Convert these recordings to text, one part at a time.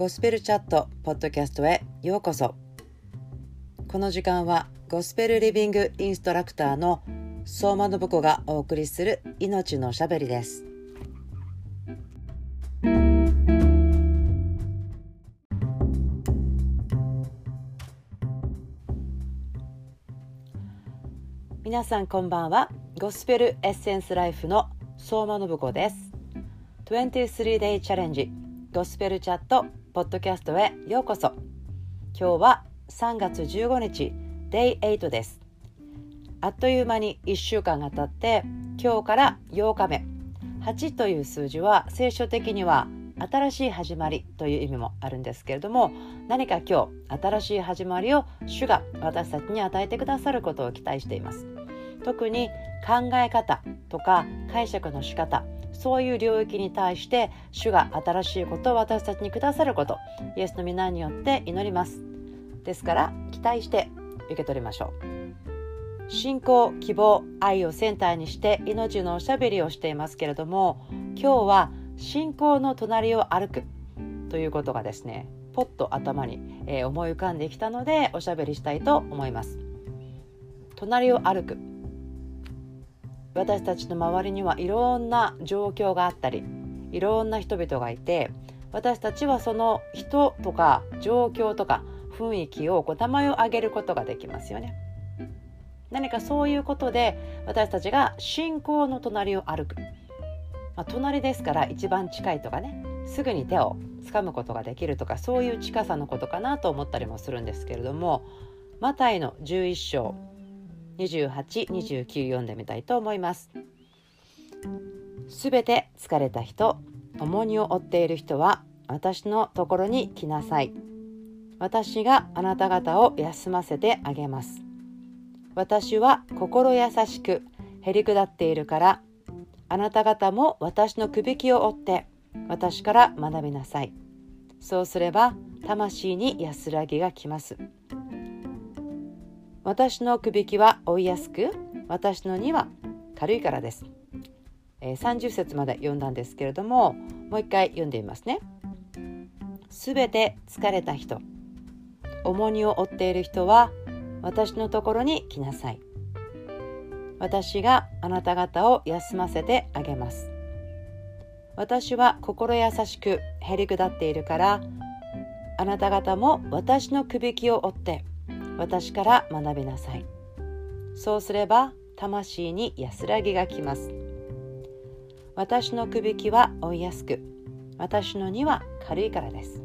ゴスペルチャットポッドキャストへようこそ。この時間はゴスペルリビングインストラクターの相馬信子がお送りする命のしゃべりです。皆さんこんばんは。ゴスペルエッセンスライフの相馬信子です。23 day チャレンジゴスペルチャットポッドキャストへようこそ。今日は3月15日 Day 8です。あっという間に1週間が経って今日から8日目。8という数字は聖書的には新しい始まりという意味もあるんですけれども何か今日新しい始まりを主が私たちに与えてくださることを期待しています。特に考え方とか解釈の仕方そういう領域に対して主が新しいことを私たちにくださることイエスの皆によって祈ります。ですから期待して受け取りましょう。信仰希望愛をセンターにして命のおしゃべりをしていますけれども今日は信仰の隣を歩くということがですねポッと頭に、え思い浮かんできたのでおしゃべりしたいと思います。隣を歩く。私たちの周りにはいろんな状況があったりいろんな人々がいて私たちはその人とか状況とか雰囲気をこう名前を挙げることができますよね。何かそういうことで私たちが信仰の隣を歩く、まあ、隣ですから一番近いとかねすぐに手を掴むことができるとかそういう近さのことかなと思ったりもするんですけれどもマタイの11章2829読んでみたいと思います。すべて疲れた人重荷を負っている人は私のところに来なさい。私があなた方を休ませてあげます。私は心優しくへり下っているからあなた方も私のくびきを追って私から学びなさい。そうすれば魂に安らぎがきます。私のくびきは追いやすく私の荷は軽いからです、えー、30節まで読んだんですけれどももう一回読んでみますね。すべて疲れた人重荷を負っている人は私のところに来なさい。私があなた方を休ませてあげます。私は心優しくへりくだっているからあなた方も私のくびきを追って私から学びなさい。そうすれば魂に安らぎがきます。私のくびきは追いやすく私の荷は軽いからです。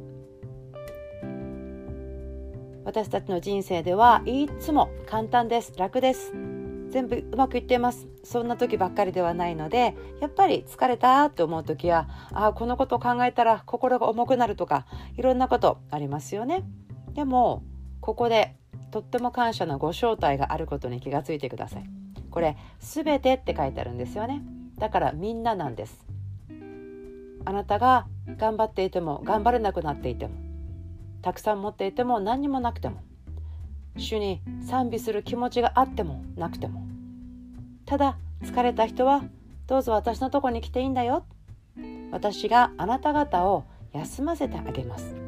私たちの人生ではいつも簡単です。楽です。全部うまくいっています。そんな時ばっかりではないのでやっぱり疲れたと思う時はあこのことを考えたら心が重くなるとかいろんなことありますよね。でもここでとっても感謝のご招待があることに気がついてください。これ全てって書いてあるんですよね。だからみんななんです。あなたが頑張っていても頑張れなくなっていてもたくさん持っていても何にもなくても主に賛美する気持ちがあってもなくてもただ疲れた人はどうぞ私のとこに来ていいんだよ。私があなた方を休ませてあげます。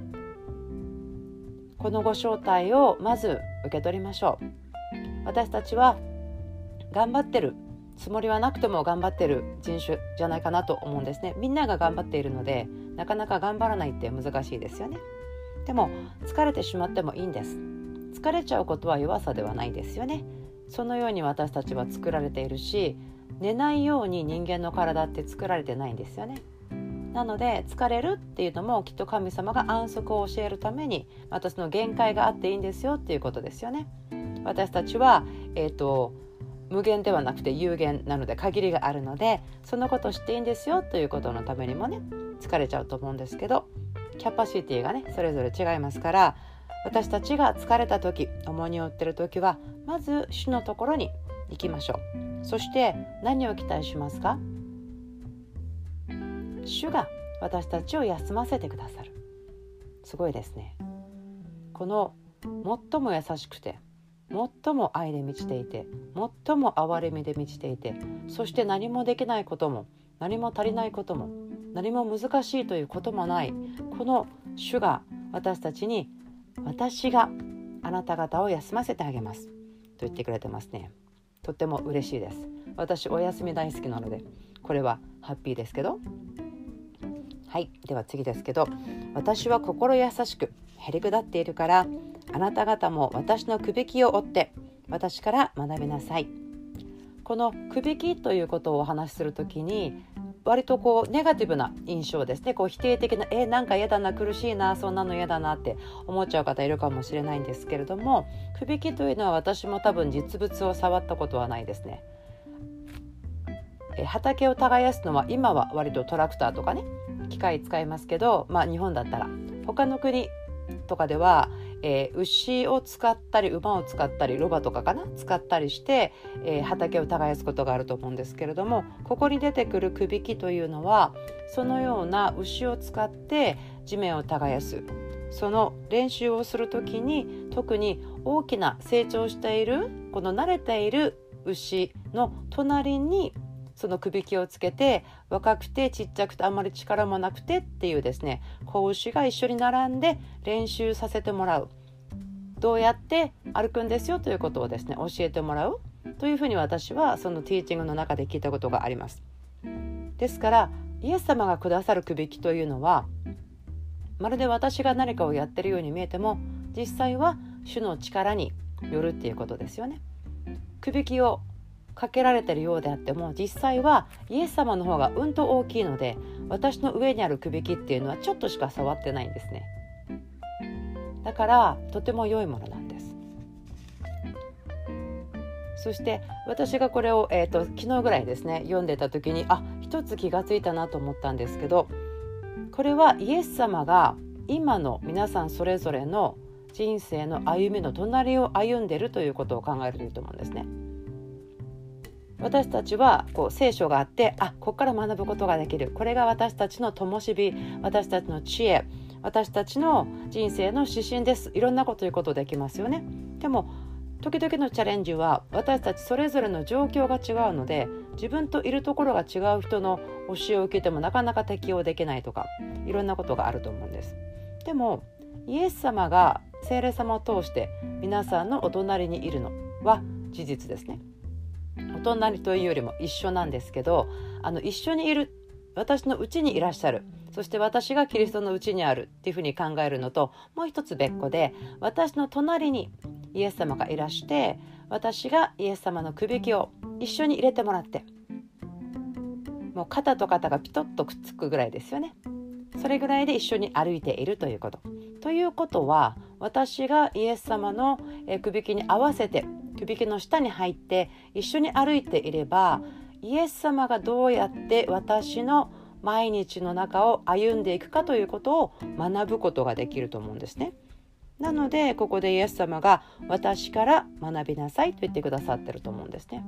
このご招待をまず受け取りましょう。私たちは頑張ってるつもりはなくても頑張ってる人種じゃないかなと思うんですね。みんなが頑張っているのでなかなか頑張らないって難しいですよね。でも疲れてしまってもいいんです。疲れちゃうことは弱さではないですよね。そのように私たちは作られているし寝ないように人間の体って作られてないんですよね。なので疲れるっていうのもきっと神様が安息を教えるためにまたその限界があっていいんですよっていうことですよね。私たちは、えーと、無限ではなくて有限なので限りがあるのでそのことを知っていいんですよということのためにもね疲れちゃうと思うんですけどキャパシティがねそれぞれ違いますから私たちが疲れた時重荷を負ってる時はまず主のところに行きましょうそして何を期待しますか？主が私たちを休ませてくださる。すごいですね。この最も優しくて最も愛で満ちていて最も憐れみで満ちていてそして何もできないことも何も足りないことも何も難しいということもないこの主が私たちに私があなた方を休ませてあげます。と言ってくれてますね。とっても嬉しいです。私お休み大好きなのでこれはハッピーですけどはい。では次ですけど私は心優しくへりくだっているからあなた方も私のくびきを追って私から学びなさい。このくびきということをお話しする時に割とこうネガティブな印象ですね。こう否定的な「えなんか嫌だな苦しいなそんなの嫌だな」って思っちゃう方いるかもしれないんですけれどもくびきというのは私も多分実物を触ったことはないですね。え畑を耕すのは今は割とトラクターとかね機械使いますけど、まあ、日本だったら。他の国とかでは、えー、牛を使ったり馬を使ったりロバとかかな？使ったりして、えー、畑を耕すことがあると思うんですけれどもここに出てくるくびきというのはそのような牛を使って地面を耕す。その練習をする時に特に大きな成長しているこの慣れている牛の隣にそのくびきをつけて若くてちっちゃくてあんまり力もなくてっていうですね子牛が一緒に並んで練習させてもらうどうやって歩くんですよ？ということをですね教えてもらうというふうに私はそのティーチングの中で聞いたことがあります。ですからイエス様がくださるくびきというのはまるで私が何かをやってるように見えても実際は主の力によるっていうことですよね。くびきをかけられてるようであっても実際はイエス様の方がうんと大きいので私の上にあるくびきっていうのはちょっとしか触ってないんですねだからとても良いものなんですそして私がこれを、えーと、昨日ぐらいですね読んでた時にあ一つ気がついたなと思ったんですけどこれはイエス様が今の皆さんそれぞれの人生の歩みの隣を歩んでるということを考えるといいと思うんですね。私たちはこう聖書があってあここから学ぶことができる。これが私たちの灯火私たちの知恵私たちの人生の指針です。いろんなこと言うことできますよね。でも時々のチャレンジは私たちそれぞれの状況が違うので自分といるところが違う人の教えを受けてもなかなか適応できないとかいろんなことがあると思うんです。でもイエス様が聖霊様を通して皆さんのお隣にいるのは事実ですね。お隣というよりも一緒なんですけどあの一緒にいる私のうちにいらっしゃる。そして私がキリストのうちにあるっていうふうに考えるのともう一つ別個で私の隣にイエス様がいらして私がイエス様のくびきを一緒に入れてもらってもう肩と肩がピトッとくっつくぐらいですよね。それぐらいで一緒に歩いているということ。ということは私がイエス様のくびきに合わせてくびきの下に入って一緒に歩いていればイエス様がどうやって私の毎日の中を歩んでいくかということを学ぶことができると思うんですね。なのでここでイエス様が私から学びなさいと言ってくださってると思うんですね。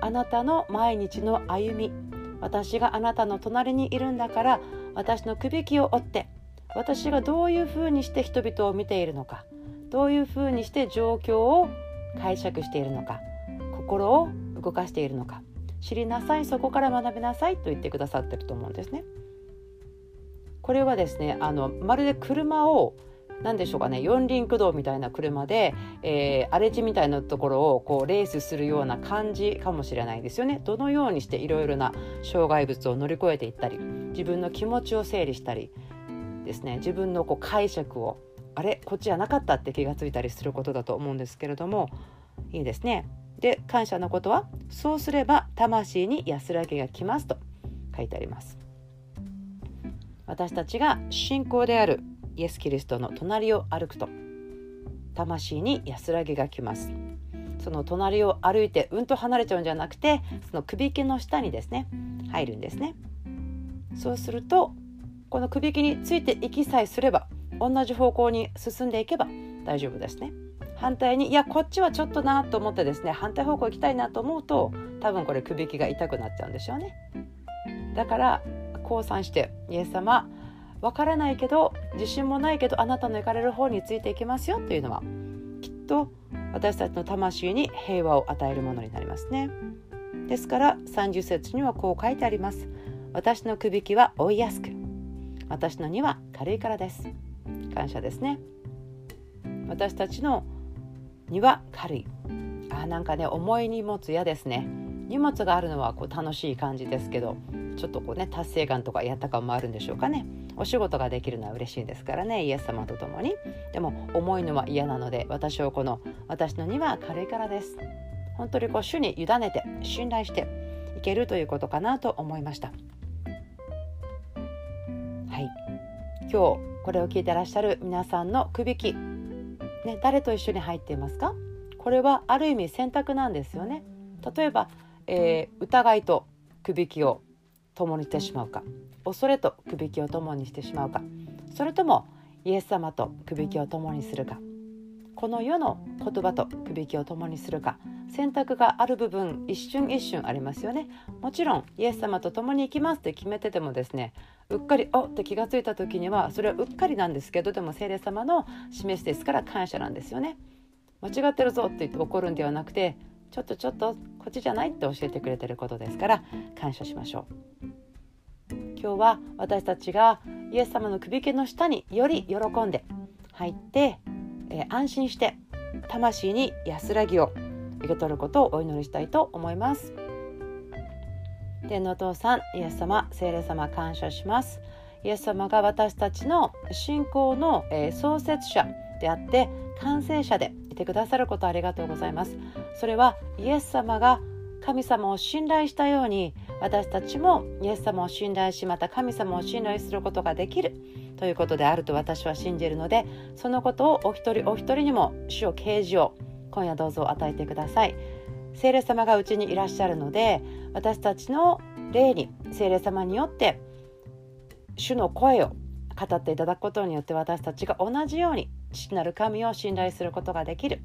あなたの毎日の歩み私があなたの隣にいるんだから私のくびきを追って私がどういうふうにして人々を見ているのかどういうふうにして状況を解釈しているのか心を動かしているのか知りなさいそこから学びなさいと言ってくださってると思うんですね。これはですねあのまるで車を何でしょうかね四輪駆動みたいな車で、えー、荒れ地みたいなところをこうレースするような感じかもしれないですよね。どのようにしていろいろな障害物を乗り越えていったり自分の気持ちを整理したりですね自分のこう解釈をあれこっちじゃなかったって気がついたりすることだと思うんですけれどもいいですね。で感謝のことはそうすれば魂に安らぎが来ますと書いてあります。私たちが信仰であるイエス・キリストの隣を歩くと魂に安らぎが来ます。その隣を歩いてうんと離れちゃうんじゃなくてその首毛の下にですね入るんですね。そうするとこの首毛についていきさえすれば同じ方向に進んでいけば大丈夫ですね。反対にいやこっちはちょっとなと思ってですね反対方向行きたいなと思うと多分これくびきが痛くなっちゃうんでしょうね。だから降参してイエス様わからないけど自信もないけどあなたの行かれる方についていきますよというのはきっと私たちの魂に平和を与えるものになりますね。ですから30節にはこう書いてあります。私のくびきは追いやすく私の荷は軽いからです感謝ですね。私たちの荷は軽い。あなんかね重い荷物嫌ですね。荷物があるのはこう楽しい感じですけどちょっとこうね達成感とかやった感もあるんでしょうかね。お仕事ができるのは嬉しいですからね。イエス様と共に。でも重いのは嫌なので私をこの私の荷は軽いからです。本当にこう主に委ねて信頼していけるということかなと思いました。今日これを聞いてらっしゃる皆さんのくびき、ね、誰と一緒に入っていますか？これはある意味選択なんですよね。例えば、えー、疑いとくびきを共にしてしまうか。恐れとくびきを共にしてしまうか。それともイエス様とくびきを共にするか。この世の言葉とくびきを共にするか。選択がある部分一瞬一瞬ありますよね。もちろんイエス様と共に行きますって決めててもですねうっかりおって気が付いた時にはそれはうっかりなんですけどでも聖霊様の示しですから感謝なんですよね。間違ってるぞって言って怒るんではなくてちょっとちょっとこっちじゃないって教えてくれてることですから感謝しましょう。今日は私たちがイエス様の首毛の下により喜んで入って、えー、安心して魂に安らぎを受け取ることをお祈りしたいと思います。天のお父さんイエス様聖霊様感謝します。イエス様が私たちの信仰の、え、創設者であって完成者でいてくださることありがとうございます。それはイエス様が神様を信頼したように私たちもイエス様を信頼しまた神様を信頼することができるということであると私は信じるのでそのことをお一人お一人にも主を啓示を今夜どうぞ与えてください。聖霊様がうちにいらっしゃるので私たちの霊に聖霊様によって主の声を語っていただくことによって私たちが同じように父なる神を信頼することができる。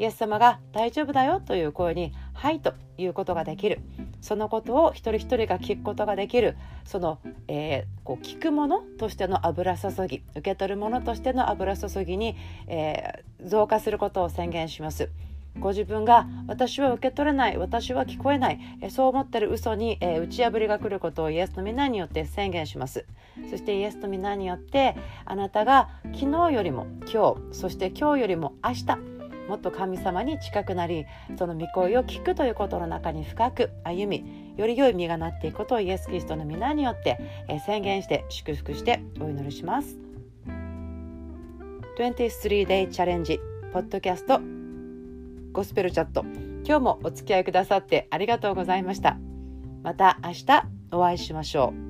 イエス様が大丈夫だよという声に「はい」ということができる。そのことを一人一人が聞くことができる。その、えー、こう聞くものとしての油注ぎ受け取るものとしての油注ぎに、えー、増加することを宣言します。ご自分が私は受け取れない私は聞こえないそう思ってる嘘に、えー、打ち破りが来ることをイエスの皆によって宣言します。そしてイエスの皆によってあなたが昨日よりも今日そして今日よりも明日もっと神様に近くなりその御声を聞くということの中に深く歩みより良い実がなっていくことをイエス・キリストの皆によって、えー、宣言して祝福してお祈りします。23 day チャレンジポッドキャストゴスペルチャット。今日もお付き合いくださってありがとうございました。また明日お会いしましょう。